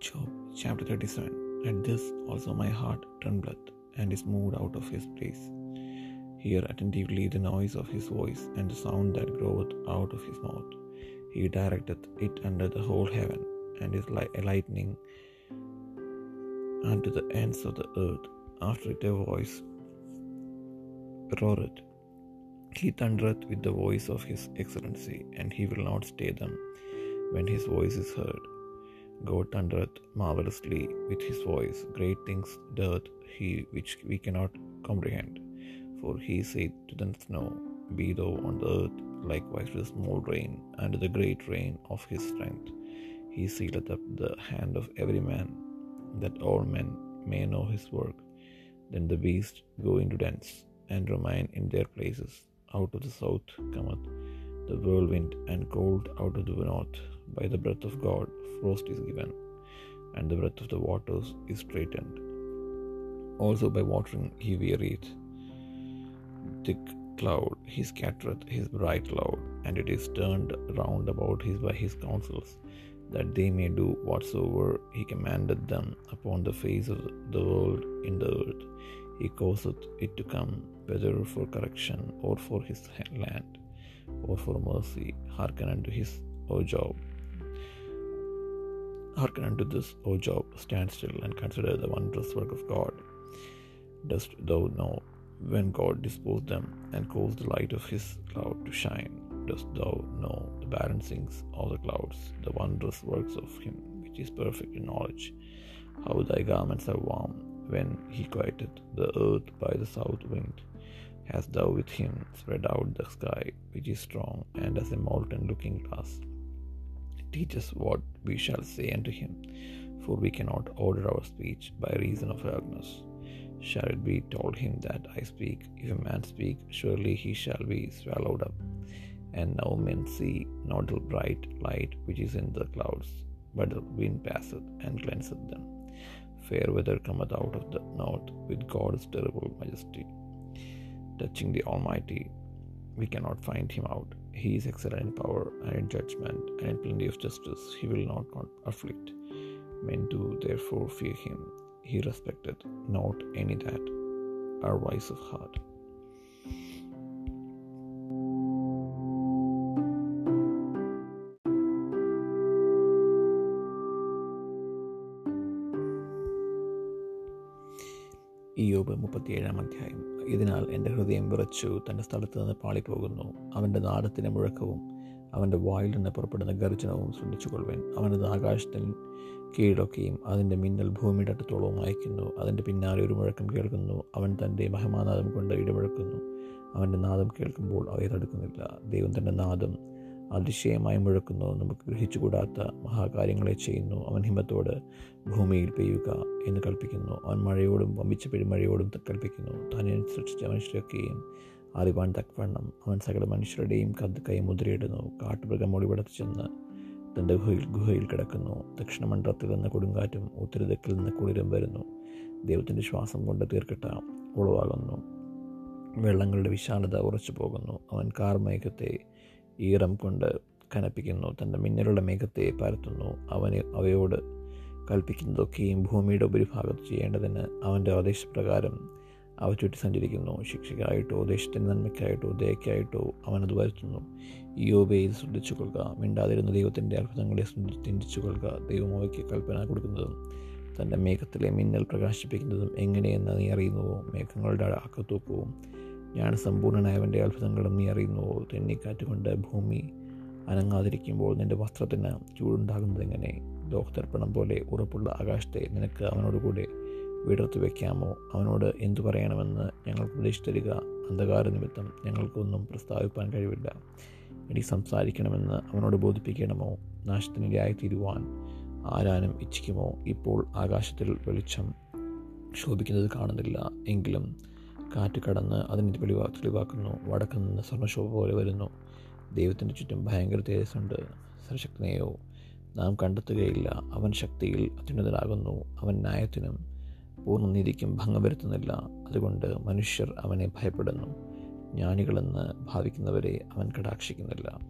Job chapter 37 At this also my heart trembleth, and is moved out of his place. Hear attentively the noise of his voice, and the sound that groweth out of his mouth. He directeth it under the whole heaven, and is like a lightning unto the ends of the earth. After it a voice roareth. He thundereth with the voice of his excellency, and he will not stay them when his voice is heard. God thundereth marvellously with his voice. Great things doth he which we cannot comprehend. For he saith to the snow, Be thou on the earth, likewise the small rain, and the great rain of his strength. He sealeth up the hand of every man, that all men may know his work. Then the beasts go into dens, and remain in their places. Out of the south cometh the whirlwind, and cold out of the north. By the breath of God frost is given, and the breath of the waters is straitened. Also by watering he wearieth. Thick cloud he scattereth his bright cloud, and it is turned round about his by his counsels, that they may do whatsoever he commanded them upon the face of the world in the earth. He causeth it to come, whether for correction or for his land, or for mercy. Hearken unto his, O Job. Hearken unto this, O Job, stand still and consider the wondrous work of God. Dost thou know when God disposed them and caused the light of his cloud to shine? Dost thou know the balancings of the clouds, the wondrous works of him which is perfect in knowledge? How thy garments are warm when he quieted the earth by the south wind. Hast thou with him spread out the sky, which is strong and as a molten looking glass? Teach us what we shall say unto him, for we cannot order our speech by reason of darkness. Shall it be told him that I speak? If a man speak, surely he shall be swallowed up. And now men see not the bright light which is in the clouds, but the wind passeth and cleanseth them. Fair weather cometh out of the north with God's terrible majesty. Touching the Almighty, we cannot find him out. He is excellent in power and in judgment, and in plenty of justice he will not, not afflict. Men do therefore fear him. He respecteth not any that are wise of heart. Iyob മുപ്പത്തിയേഴാം അധ്യായം ഇതിനാൽ എന്റെ ഹൃദയം വിറച്ചു തന്റെ സ്ഥലത്ത് നിന്ന് പാളിപ്പോകുന്നു. അവന്റെ നാടത്തിന്റെ മുഴക്കവും അവന്റെ വായിൽ നിന്ന് പുറപ്പെടുന്ന ഗർജനവും ശ്രദ്ധിച്ചുകൊള്ളുവൻ. അവനത് ആകാശത്തിൽ കീഴൊക്കെയും അതിന്റെ മിന്നൽ ഭൂമിയുടെ അടുത്തോളവും അയക്കുന്നു അതിന്റെ പിന്നാലെ ഒരു മുഴക്കം കേൾക്കുന്നു. അവൻ തന്റെ മഹമാനാദം കൊണ്ട് ഇടമുഴക്കുന്നു. അവന്റെ നാദം കേൾക്കുമ്പോൾ അവയെ തടുക്കുന്നില്ല. ദൈവം തന്റെ നാദം അതിശയമായി മുഴക്കുന്നു. നമുക്ക് ഗ്രഹിച്ചുകൂടാത്ത മഹാകാര്യങ്ങളെ ചെയ്യുന്നു. അവൻ ഹിമത്തോട് ഭൂമിയിൽ പെയ്യുക എന്ന് കൽപ്പിക്കുന്നു. അവൻ മഴയോടും വമ്പിച്ച പെരുമഴയോടും കൽപ്പിക്കുന്നു. തന്നെ സൃഷ്ടിച്ച മനുഷ്യരൊക്കെയും അറിവാൻ തക്കവണ്ണം അവൻ സകല മനുഷ്യരുടെയും കത്ത് കൈ മുദ്രയിടുന്നു കാട്ടുമൃഗം ഒളിവിടത്ത് ചെന്ന് തന്റെ ഗുഹയിൽ ഗുഹയിൽ കിടക്കുന്നു. ദക്ഷിണമണ്ഡലത്തിൽ നിന്ന് കൊടുങ്കാറ്റും ഉത്തരദിക്കിൽ നിന്ന് കുളിരും വരുന്നു. ദൈവത്തിന്റെ ശ്വാസം കൊണ്ട് തീർക്കട്ട ഉളവാകുന്നു. വെള്ളങ്ങളുടെ വിശാലത ഉറച്ചു പോകുന്നു അവൻ കാർമേഘത്തെ ഈറം കൊണ്ട് കനപ്പിക്കുന്നു. തന്റെ മിന്നലുള്ള മേഘത്തെ പരത്തുന്നു. അവന് അവയോട് കൽപ്പിക്കുന്നതൊക്കെയും ഭൂമിയുടെ ഉപരിഭാഗത്ത് ചെയ്യേണ്ടതിന് അവന്റെ ആദേശപ്രകാരം അവ ചുറ്റി സഞ്ചരിക്കുന്നു. ശിക്ഷയ്ക്കായിട്ടോ ദേശത്തിന്റെ നന്മയ്ക്കായിട്ടോ ദയക്കായിട്ടോ അവനത് വരുത്തുന്നു. യോബെ ഇത് ശ്രദ്ധിച്ചു കൊള്ളുക മിണ്ടാതിരുന്ന ദൈവത്തിന്റെ അത്ഭുതങ്ങളെ ചിന്തിച്ചു കൊള്ളുക ദൈവം അവയ്ക്ക് കൽപ്പന കൊടുക്കുന്നതും തന്റെ മേഘത്തിലെ മിന്നൽ പ്രകാശിപ്പിക്കുന്നതും എങ്ങനെയെന്ന് നീ അറിയുന്നുവോ? മേഘങ്ങളുടെ അക്കത്തൂക്കവും ഞാൻ സമ്പൂർണനായവന്റെ അത്ഭുതങ്ങളും നീ അറിയുന്നുവോ തെന്നിക്കാറ്റ് കൊണ്ട് ഭൂമി അനങ്ങാതിരിക്കുമ്പോൾ നിന്റെ വസ്ത്രത്തിന് ചൂടുണ്ടാകുന്നത് എങ്ങനെ? ലോകത്തർപ്പണം പോലെ ഉറപ്പുള്ള ആകാശത്തെ നിനക്ക് അവനോടുകൂടെ വിടർത്തി വയ്ക്കാമോ അവനോട് എന്തു പറയണമെന്ന് ഞങ്ങൾക്ക് ഉപദേശിച്ചു തരിക അന്ധകാര നിമിത്തം ഞങ്ങൾക്കൊന്നും പ്രസ്താവിപ്പാൻ കഴിവില്ല. എനിക്ക് സംസാരിക്കണമെന്ന് അവനോട് ബോധിപ്പിക്കണമോ? നാശത്തിനിരയായി തീരുവാൻ ആരാനും ഇച്ഛിക്കുമോ? ഇപ്പോൾ ആകാശത്തിൽ വെളിച്ചം ശോഭിക്കുന്നത് കാണുന്നില്ല. എങ്കിലും കാറ്റ് കടന്ന് അതിനെ തെളിവാ തെളിവാക്കുന്നു. വടക്ക് നിന്ന് സ്വർണശോഭ പോലെ വരുന്നു. ദൈവത്തിന്റെ ചുറ്റും ഭയങ്കര തേജസ്സുണ്ട്. സർശക്തനെയോ നാം കണ്ടെത്തുകയില്ല. അവൻ ശക്തിയിൽ അത്യുന്നതനാകുന്നു. അവൻ ന്യായത്തിനും പൂർണനീതിക്കും ഭംഗം വരുത്തുന്നില്ല. അതുകൊണ്ട് മനുഷ്യർ അവനെ ഭയപ്പെടുന്നു. ജ്ഞാനികളെന്ന് ഭാവിക്കുന്നവരെ അവൻ കടാക്ഷിക്കുന്നില്ല.